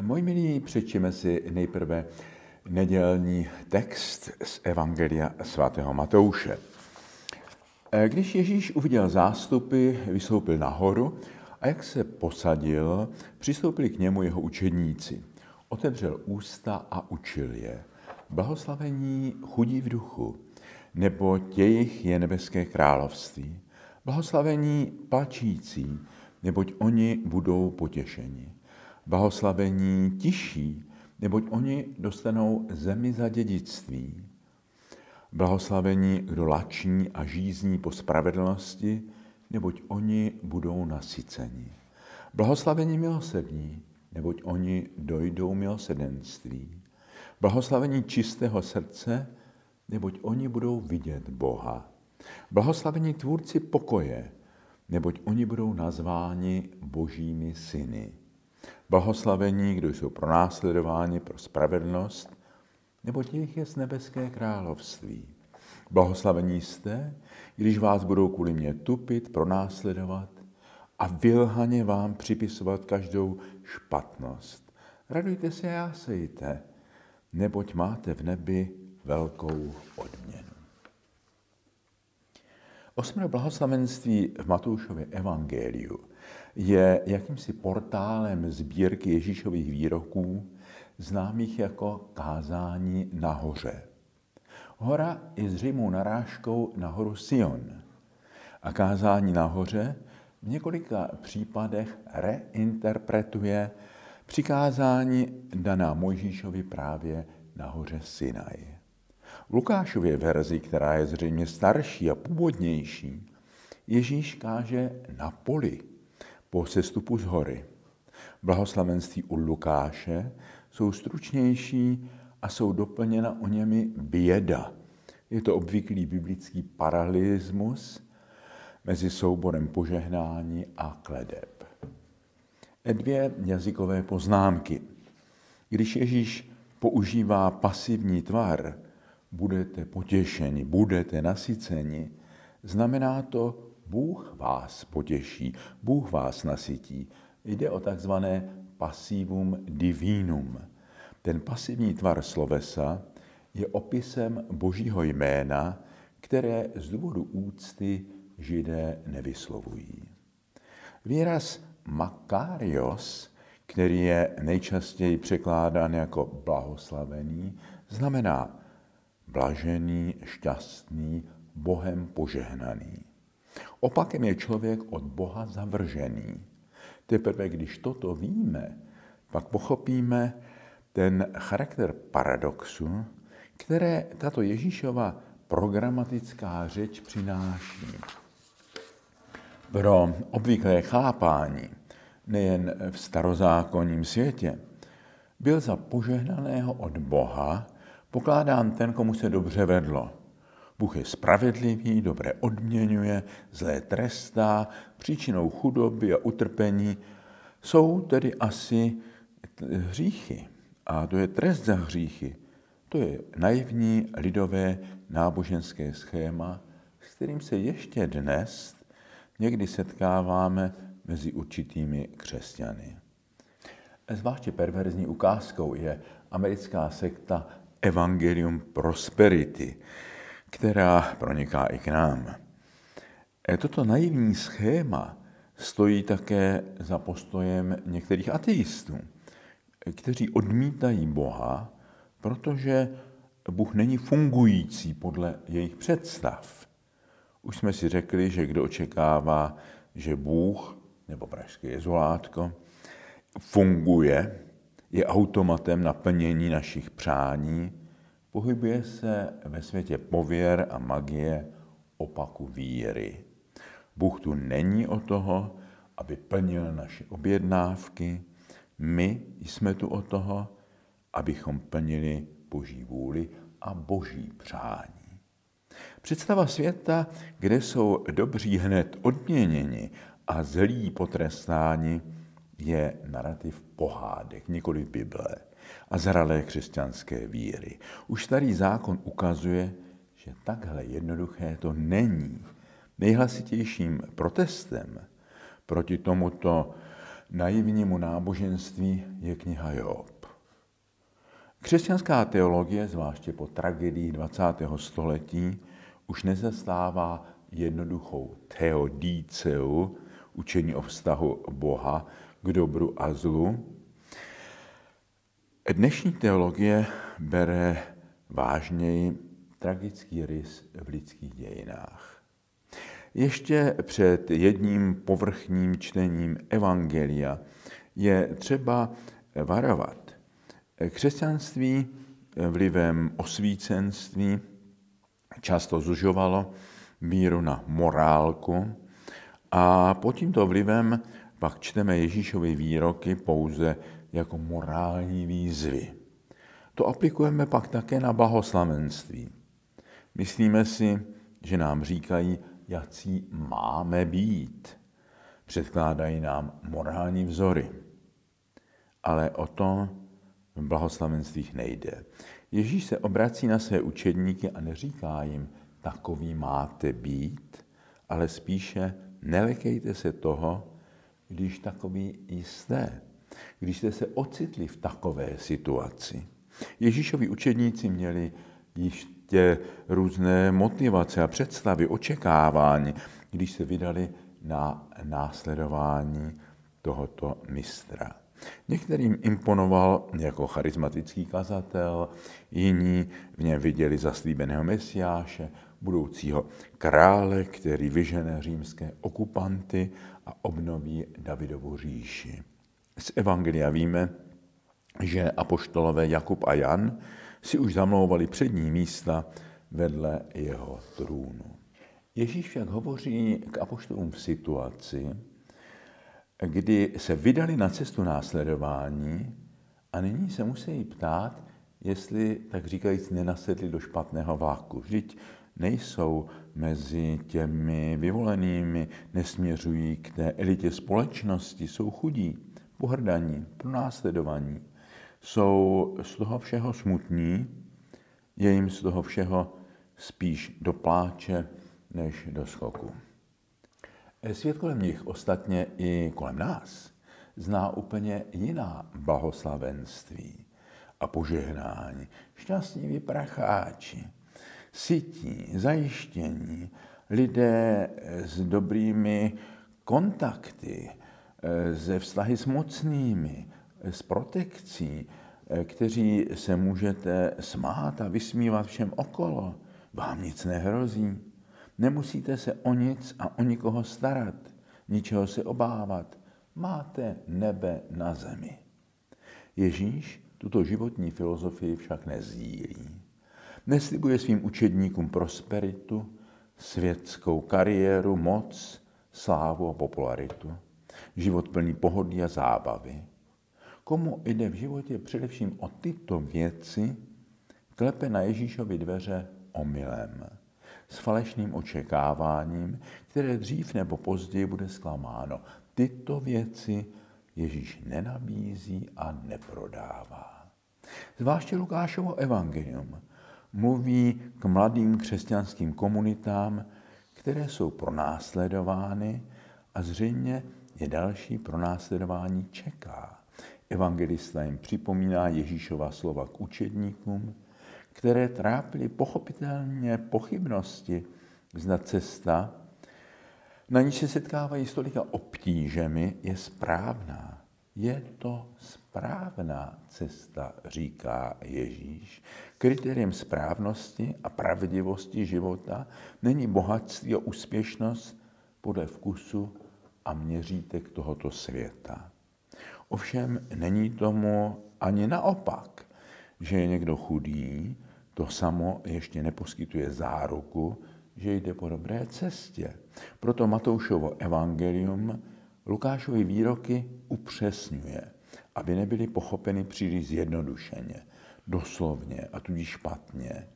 Moji milí, přečteme si nejprve nedělní text z Evangelia svatého Matouše. Když Ježíš uviděl zástupy, vystoupil nahoru a jak se posadil, přistoupili k němu jeho učedníci. Otevřel ústa a učil je. Blahoslavení chudí v duchu, nebo těch je nebeské království. Blahoslavení plačící, neboť oni budou potěšeni. Blahoslavení tiší, neboť oni dostanou zemi za dědictví. Blahoslavení, kdo lační a žízní po spravedlnosti, neboť oni budou nasyceni. Blahoslavení milosrdní, neboť oni dojdou milosedenství. Blahoslavení čistého srdce, neboť oni budou vidět Boha. Blahoslavení tvůrci pokoje, neboť oni budou nazváni božími syny. Blahoslavení, kdo jsou pronásledováni pro spravedlnost, neboť jejich je z nebeské království. Blahoslavení jste, když vás budou kvůli mě tupit, pronásledovat a vylhaně vám připisovat každou špatnost. Radujte se a jásejte, neboť máte v nebi velkou odměnu. Osmé blahoslavenství v Matoušově evangeliu je jakýmsi portálem sbírky Ježíšových výroků, známých jako kázání nahoře. Hora je zřejmou narážkou na horu Sion. A kázání nahoře v několika případech reinterpretuje přikázání daná Mojžíšovi právě na hoře Sinaj. V Lukášově verzi, která je zřejmě starší a původnější, Ježíš káže na poli po sestupu z hory. Blahoslavenství u Lukáše jsou stručnější a jsou doplněna o němi běda. Je to obvyklý biblický paralelismus mezi souborem požehnání a kledeb. Dvě jazykové poznámky. Když Ježíš používá pasivní tvar, budete potěšeni, budete nasyceni, znamená to, Bůh vás potěší, Bůh vás nasytí. Jde o takzvané passivum divinum. Ten pasivní tvar slovesa je opisem božího jména, které z důvodu úcty židé nevyslovují. Výraz makarios, který je nejčastěji překládán jako blahoslavený, znamená blažený, šťastný, Bohem požehnaný. Opakem je člověk od Boha zavržený. Teprve když toto víme, pak pochopíme ten charakter paradoxu, které tato Ježíšova programatická řeč přináší. Pro obvyklé chápání, nejen v starozákonním světě, byl za požehnaného od Boha pokládán ten, komu se dobře vedlo. Bůh je spravedlivý, dobré odměňuje, zlé trestá, příčinou chudoby a utrpení jsou tedy asi hříchy. A to je trest za hříchy. To je naivní lidové náboženské schéma, s kterým se ještě dnes někdy setkáváme mezi určitými křesťany. Zvláště perverzní ukázkou je americká sekta Evangelium Prosperity, která proniká i k nám. E, toto naivní schéma stojí také za postojem některých ateistů, kteří odmítají Boha, protože Bůh není fungující podle jejich představ. Už jsme si řekli, že kdo očekává, že Bůh nebo pražské jezulátko funguje, je automatem naplnění našich přání, pohybuje se ve světě pověr a magie opaku víry. Bůh tu není o toho, aby plnil naše objednávky, my jsme tu o toho, abychom plnili Boží vůli a Boží přání. Představa světa, kde jsou dobří hned odměněni a zlí potrestáni, je narrativ pohádek, nikoli Bible a zralé křesťanské víry. Už starý zákon ukazuje, že takhle jednoduché to není. Nejhlasitějším protestem proti tomuto naivnímu náboženství je kniha Job. Křesťanská teologie, zvláště po tragedii 20. století, už nezastává jednoduchou teodíceu, učení o vztahu Boha k dobru a zlu. Dnešní teologie bere vážněji tragický rys v lidských dějinách. Ještě před jedním povrchním čtením Evangelia je třeba varovat. Křesťanství vlivem osvícenství často zužovalo víru na morálku a pod tímto vlivem pak čteme Ježíšovy výroky pouze jako morální výzvy. To aplikujeme pak také na blahoslavenství. Myslíme si, že nám říkají, jací máme být. Předkládají nám morální vzory. Ale o to v blahoslavenstvích nejde. Ježíš se obrací na své učedníky a neříká jim, takový máte být, ale spíše nelekejte se toho, když takový jste, když jste se ocitli v takové situaci. Ježíšovi učedníci měli ještě různé motivace a představy, očekávání, když se vydali na následování tohoto mistra. Některým imponoval jako charismatický kazatel, jiní v něm viděli zaslíbeného mesiáše, budoucího krále, který vyžene římské okupanty a obnoví Davidovu říši. Z Evangelia víme, že apoštolové Jakub a Jan si už zamlouvali přední místa vedle jeho trůnu. Ježíš však hovoří k apoštolům v situaci, kdy se vydali na cestu následování a nyní se musí ptát, jestli, tak říkajíc, nenasedli do špatného váku. Vždyť nejsou mezi těmi vyvolenými, nesměřují k té elitě společnosti, jsou chudí, pohrdaní, pronásledovaní. Jsou z toho všeho smutní, je jim z toho všeho spíš do pláče než do skoku. Svět kolem nich, ostatně i kolem nás, zná úplně jiná blahoslavenství a požehnání. Šťastní vypracháči, sytí, zajištění, lidé s dobrými kontakty, ze vztahy s mocnými, s protekcí, kteří se můžete smát a vysmívat všem okolo. Vám nic nehrozí. Nemusíte se o nic a o nikoho starat, ničeho se obávat. Máte nebe na zemi. Ježíš tuto životní filozofii však nezdílí. Neslibuje svým učedníkům prosperitu, světskou kariéru, moc, slávu a popularitu. Život plný pohody a zábavy. Komu jde v životě především o tyto věci, klepe na Ježíšovi dveře omylem s falešným očekáváním, které dřív nebo později bude zklamáno. Tyto věci Ježíš nenabízí a neprodává. Zvláště Lukášovo evangelium mluví k mladým křesťanským komunitám, které jsou pronásledovány a zřejmě je další pronásledování čeká. Evangelista jim připomíná Ježíšova slova k učedníkům, které trápily pochopitelně pochybnosti, zda cesta, na níž se setkávají s tolika obtížemi, je správná. Je to správná cesta, říká Ježíš. Kritériem správnosti a pravdivosti života není bohatství a úspěšnost podle vkusu a měřítek tohoto světa. Ovšem není tomu ani naopak, že je někdo chudý to samo ještě neposkytuje záruku, že jde po dobré cestě. Proto Matoušovo evangelium Lukášovi výroky upřesňuje, aby nebyly pochopeny příliš zjednodušeně, doslovně a tudíž špatně.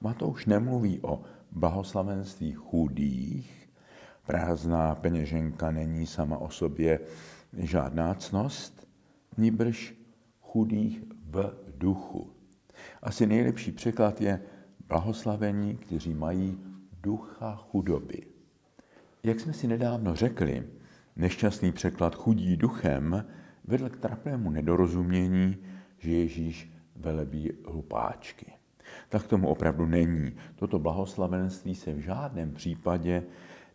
Matouš nemluví o blahoslavenství chudých, prázdná peněženka není sama o sobě žádná cnost, níbrž chudých v duchu. Asi nejlepší překlad je blahoslavení, kteří mají ducha chudoby. Jak jsme si nedávno řekli, nešťastný překlad chudí duchem vedl k trapnému nedorozumění, že Ježíš velebí hlupáčky. Tak tomu opravdu není. Toto blahoslavenství se v žádném případě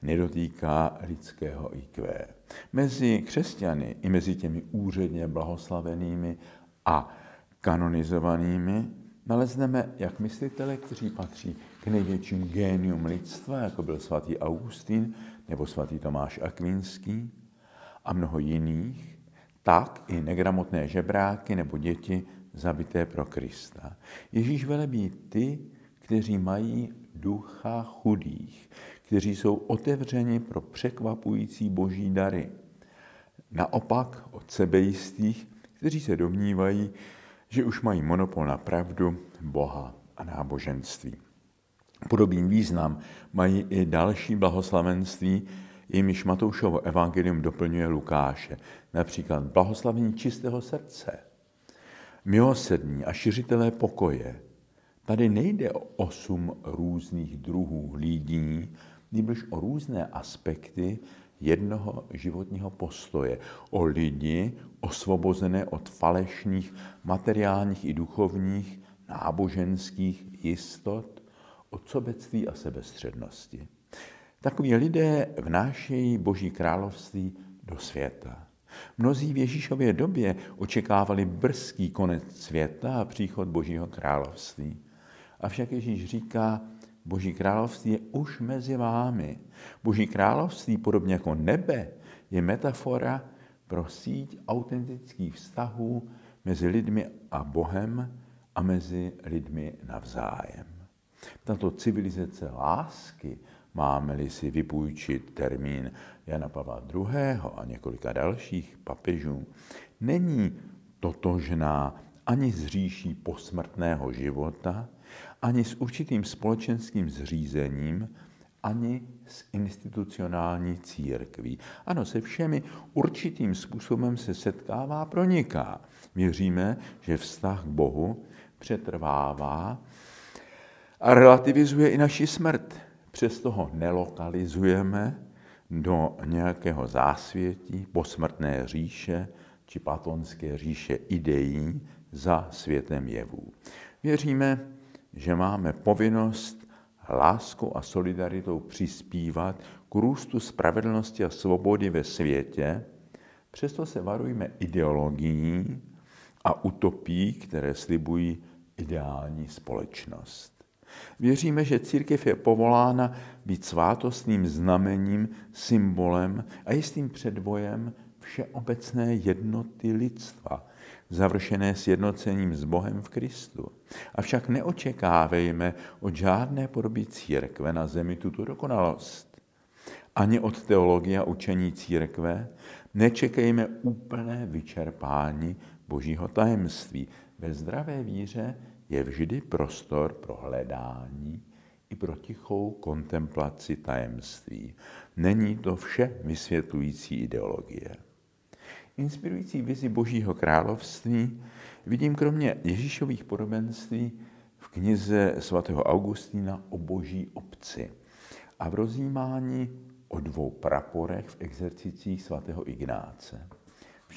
nedotýká lidského IQ. Mezi křesťany i mezi těmi úředně blahoslavenými a kanonizovanými nalezneme jak myslitele, kteří patří k největším génium lidstva, jako byl svatý Augustín nebo svatý Tomáš Akvinský a mnoho jiných, tak i negramotné žebráky nebo děti zabité pro Krista. Ježíš velebí ty, kteří mají ducha chudých, kteří jsou otevřeni pro překvapující boží dary. Naopak od sebejistých, kteří se domnívají, že už mají monopol na pravdu, Boha a náboženství. Podobný význam mají i další blahoslavenství, jimiž Matoušovo evangelium doplňuje Lukáše, například blahoslavení čistého srdce, milosrdní a šiřitelé pokoje. Tady nejde o osm různých druhů lidí, nebož o různé aspekty jednoho životního postoje, o lidi osvobozené od falešných materiálních i duchovních náboženských jistot, od sobectví a sebestřednosti. Takoví lidé vnášejí Boží království do světa. Mnozí v Ježíšově době očekávali brzký konec světa a příchod Božího království. Avšak Ježíš říká, Boží království je už mezi vámi. Boží království, podobně jako nebe, je metafora pro síť autentických vztahů mezi lidmi a Bohem a mezi lidmi navzájem. Tato civilizace lásky, máme-li si vypůjčit termín Jana Pavla II. a několika dalších papežů, není totožná ani s říší posmrtného života, ani s určitým společenským zřízením, ani s institucionální církví. Ano, se všemi určitým způsobem se setkává, proniká. Věříme, že vztah k Bohu přetrvává a relativizuje i naši smrt. Přesto ho nelokalizujeme do nějakého zásvětí, posmrtné říše či platonské říše ideí za světem jevů. Věříme, že máme povinnost láskou a solidaritou přispívat k růstu spravedlnosti a svobody ve světě, přesto se varujeme ideologií a utopií, které slibují ideální společnost. Věříme, že církev je povolána být svátostným znamením, symbolem a jistým předvojem všeobecné jednoty lidstva, završené sjednocením s Bohem v Kristu. Avšak neočekávejme od žádné podoby církve na zemi tuto dokonalost. Ani od teologie a učení církve nečekejme úplné vyčerpání božího tajemství. Ve zdravé víře je vždy prostor pro hledání i pro tichou kontemplaci tajemství. Není to vše vysvětlující ideologie inspirující vizi Božího království vidím kromě Ježíšových podobenství v knize svatého Augustína o boží obci a v rozjímání o dvou praporech v exercicích svatého Ignáce.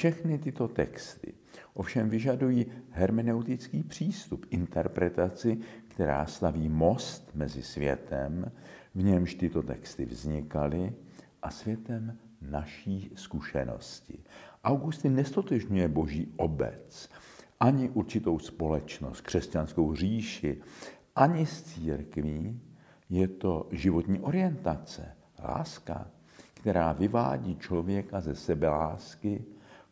Všechny tyto texty ovšem vyžadují hermeneutický přístup, interpretaci, která staví most mezi světem, v němž tyto texty vznikaly, a světem naší zkušenosti. Augustin nestotožňuje boží obec, ani určitou společnost, křesťanskou říši, ani z církví. Je to životní orientace, láska, která vyvádí člověka ze sebelásky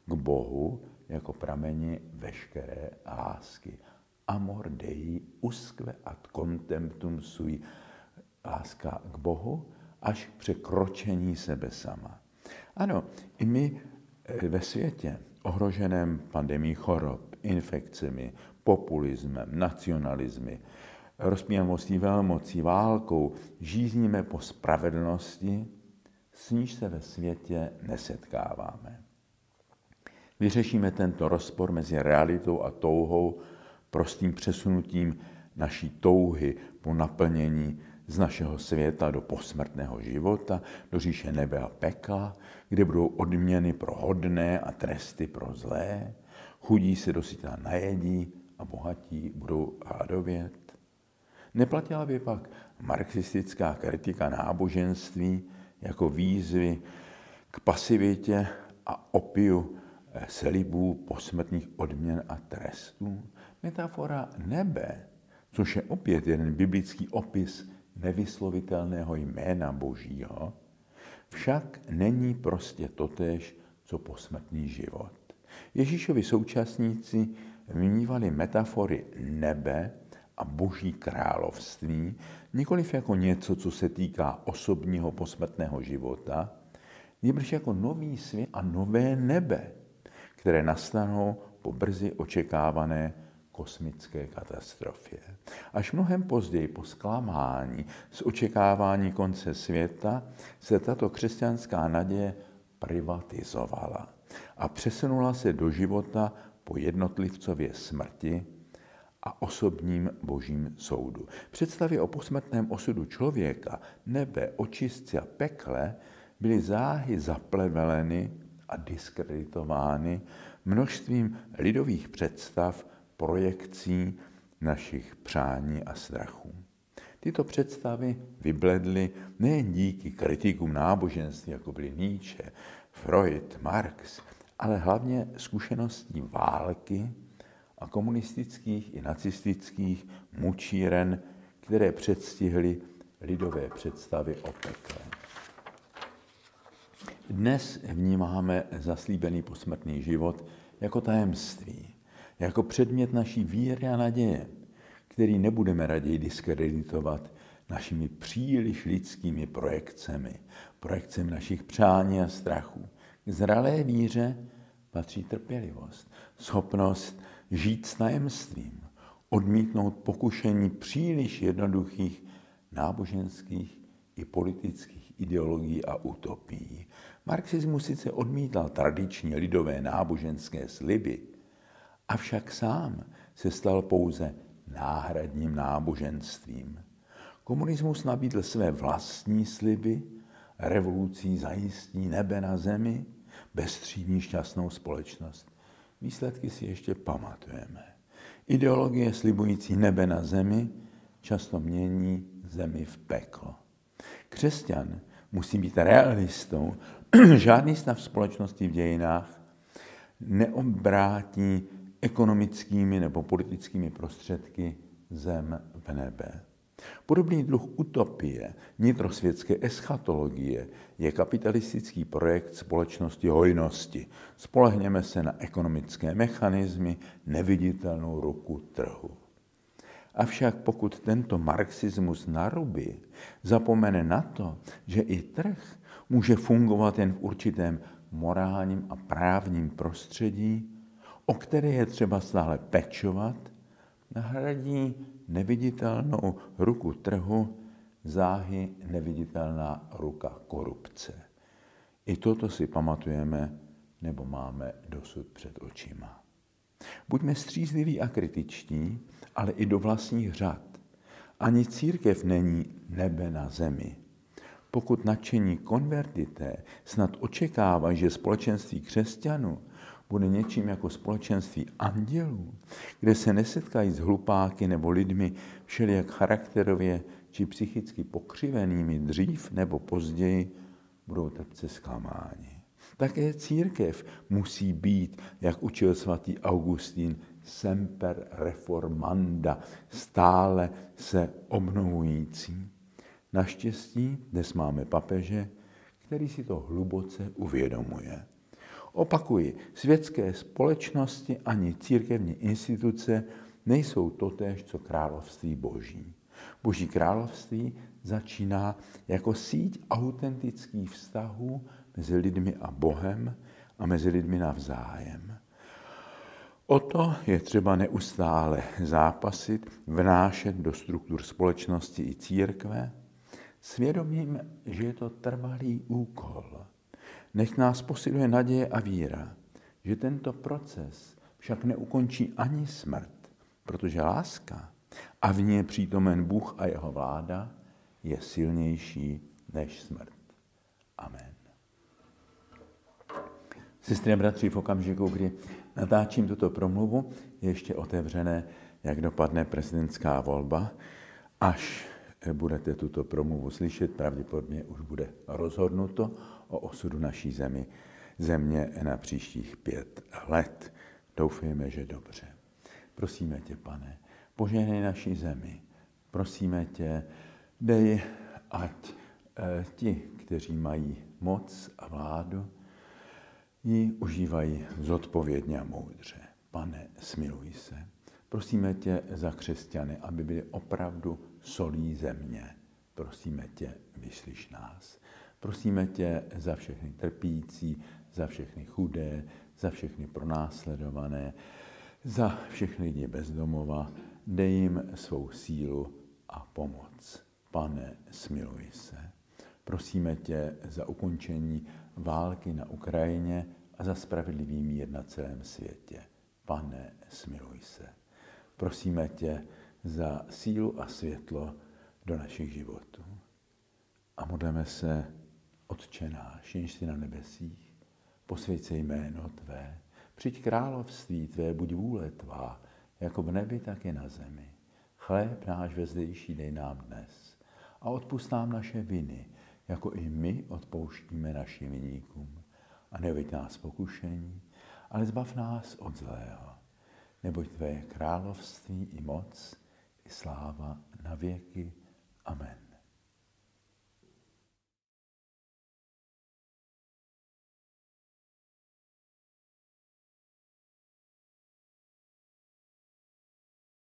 k Bohu jako prameni veškeré lásky. Amor Dei usque ad contemptum sui. Láska k Bohu až k překročení sebe sama. Ano, i my eh, ve světě ohroženém pandemí chorob, infekcemi, populismem, nacionalismy, rozpínavostí velmocí, válkou, žízníme po spravedlnosti, s níž se ve světě nesetkáváme. Vyřešíme tento rozpor mezi realitou a touhou prostým přesunutím naší touhy po naplnění z našeho světa do posmrtného života, do říše nebe a pekla, kde budou odměny pro hodné a tresty pro zlé, chudí se dosytá najedí a bohatí budou hladovět. Neplatila by pak marxistická kritika náboženství jako výzvy k pasivitě a opiu slibů posmrtných odměn a trestů? Metafora nebe, což je opět jeden biblický opis nevyslovitelného jména Božího, však není prostě totéž, co posmrtný život. Ježíšovi současníci vnímali metafory nebe a boží království nikoliv jako něco, co se týká osobního posmrtného života, nebož jako nový svět a nové nebe, které nastanou po brzy očekávané kosmické katastrofě. Až mnohem později po zklamání z očekávání konce světa se tato křesťanská naděje privatizovala a přesunula se do života po jednotlivcově smrti a osobním božím soudu. Představy o posmrtném osudu člověka, nebe, očistci a pekle byly záhy zapleveleny a diskreditovány množstvím lidových představ, projekcí našich přání a strachů. Tyto představy vybledly nejen díky kritikům náboženství, jako byli Nietzsche, Freud, Marx, ale hlavně zkušeností války a komunistických i nacistických mučíren, které předstihly lidové představy o pekle. Dnes vnímáme zaslíbený posmrtný život jako tajemství, jako předmět naší víry a naděje, který nebudeme raději diskreditovat našimi příliš lidskými projekcemi, projekcemi našich přání a strachů. K zralé víře patří trpělivost, schopnost žít s tajemstvím, odmítnout pokušení příliš jednoduchých náboženských i politických ideologií a utopií. Marxismus sice odmítal tradiční lidové náboženské sliby, avšak sám se stal pouze náhradním náboženstvím. Komunismus nabídl své vlastní sliby, revolucí zajistí nebe na zemi, bezstřídní šťastnou společnost. Výsledky si ještě pamatujeme. Ideologie slibující nebe na zemi často mění zemi v peklo. Křesťan musí být realistou. Žádný stav společnosti v dějinách neobrátí ekonomickými nebo politickými prostředky zem v nebe. Podobný druh utopie, nitrosvětské eschatologie je kapitalistický projekt společnosti hojnosti. Spolehněme se na ekonomické mechanismy, neviditelnou ruku trhu. Avšak pokud tento marxismus narubí, zapomene na to, že i trh může fungovat jen v určitém morálním a právním prostředí, o které je třeba stále pečovat, nahradí neviditelnou ruku trhu záhy neviditelná ruka korupce. I toto si pamatujeme nebo máme dosud před očima. Buďme střízliví a kritičtí, ale i do vlastních řad. Ani církev není nebe na zemi. Pokud nadšení konvertité snad očekávají, že společenství křesťanů bude něčím jako společenství andělů, kde se nesetkají s hlupáky nebo lidmi všelijak charakterově či psychicky pokřivenými dřív nebo později, budou trpce zklamáni. Také církev musí být, jak učil svatý Augustín, semper reformanda, stále se obnovující. Naštěstí dnes máme papeže, který si to hluboce uvědomuje. Opakuji, světské společnosti ani církevní instituce nejsou totéž, co království boží. Boží království začíná jako síť autentických vztahů mezi lidmi a Bohem a mezi lidmi navzájem. O to je třeba neustále zápasit, vnášet do struktur společnosti i církve, svědomím, že je to trvalý úkol – Nech nás posiluje naděje a víra, že tento proces však neukončí ani smrt, protože láska a v ní je přítomen Bůh a jeho vláda je silnější než smrt. Amen. Sestry a bratři, v okamžiku, kdy natáčím tuto promluvu, je ještě otevřené, jak dopadne prezidentská volba. Až budete tuto promluvu slyšet, pravděpodobně už bude rozhodnuto o osudu naší zemi, země na příštích pět let. Doufejme, že dobře. Prosíme tě, pane, požehnej naší zemi. Prosíme tě, dej, ať eh, ti, kteří mají moc a vládu, ji užívají zodpovědně a moudře. Pane, smiluj se. Prosíme tě za křesťany, aby byli opravdu solí země. Prosíme tě, vyslyš nás. Prosíme tě za všechny trpící, za všechny chudé, za všechny pronásledované, za všechny lidi bezdomova. Dej jim svou sílu a pomoc. Pane, smiluj se. Prosíme tě za ukončení války na Ukrajině a za spravedlivý mír na celém světě. Pane, smiluj se. Prosíme tě za sílu a světlo do našich životů. A modleme se, Otče náš, jenž jsi na nebesích, posvěď se jméno Tvé, přijď království Tvé, buď vůle Tvá, jako v nebi, tak i na zemi. Chléb náš vezdejší dej nám dnes a odpust nám naše viny, jako i my odpouštíme našim viníkům. A neveď nás pokušení, ale zbav nás od zlého neboť tvé království i moc, i sláva na věky. Amen.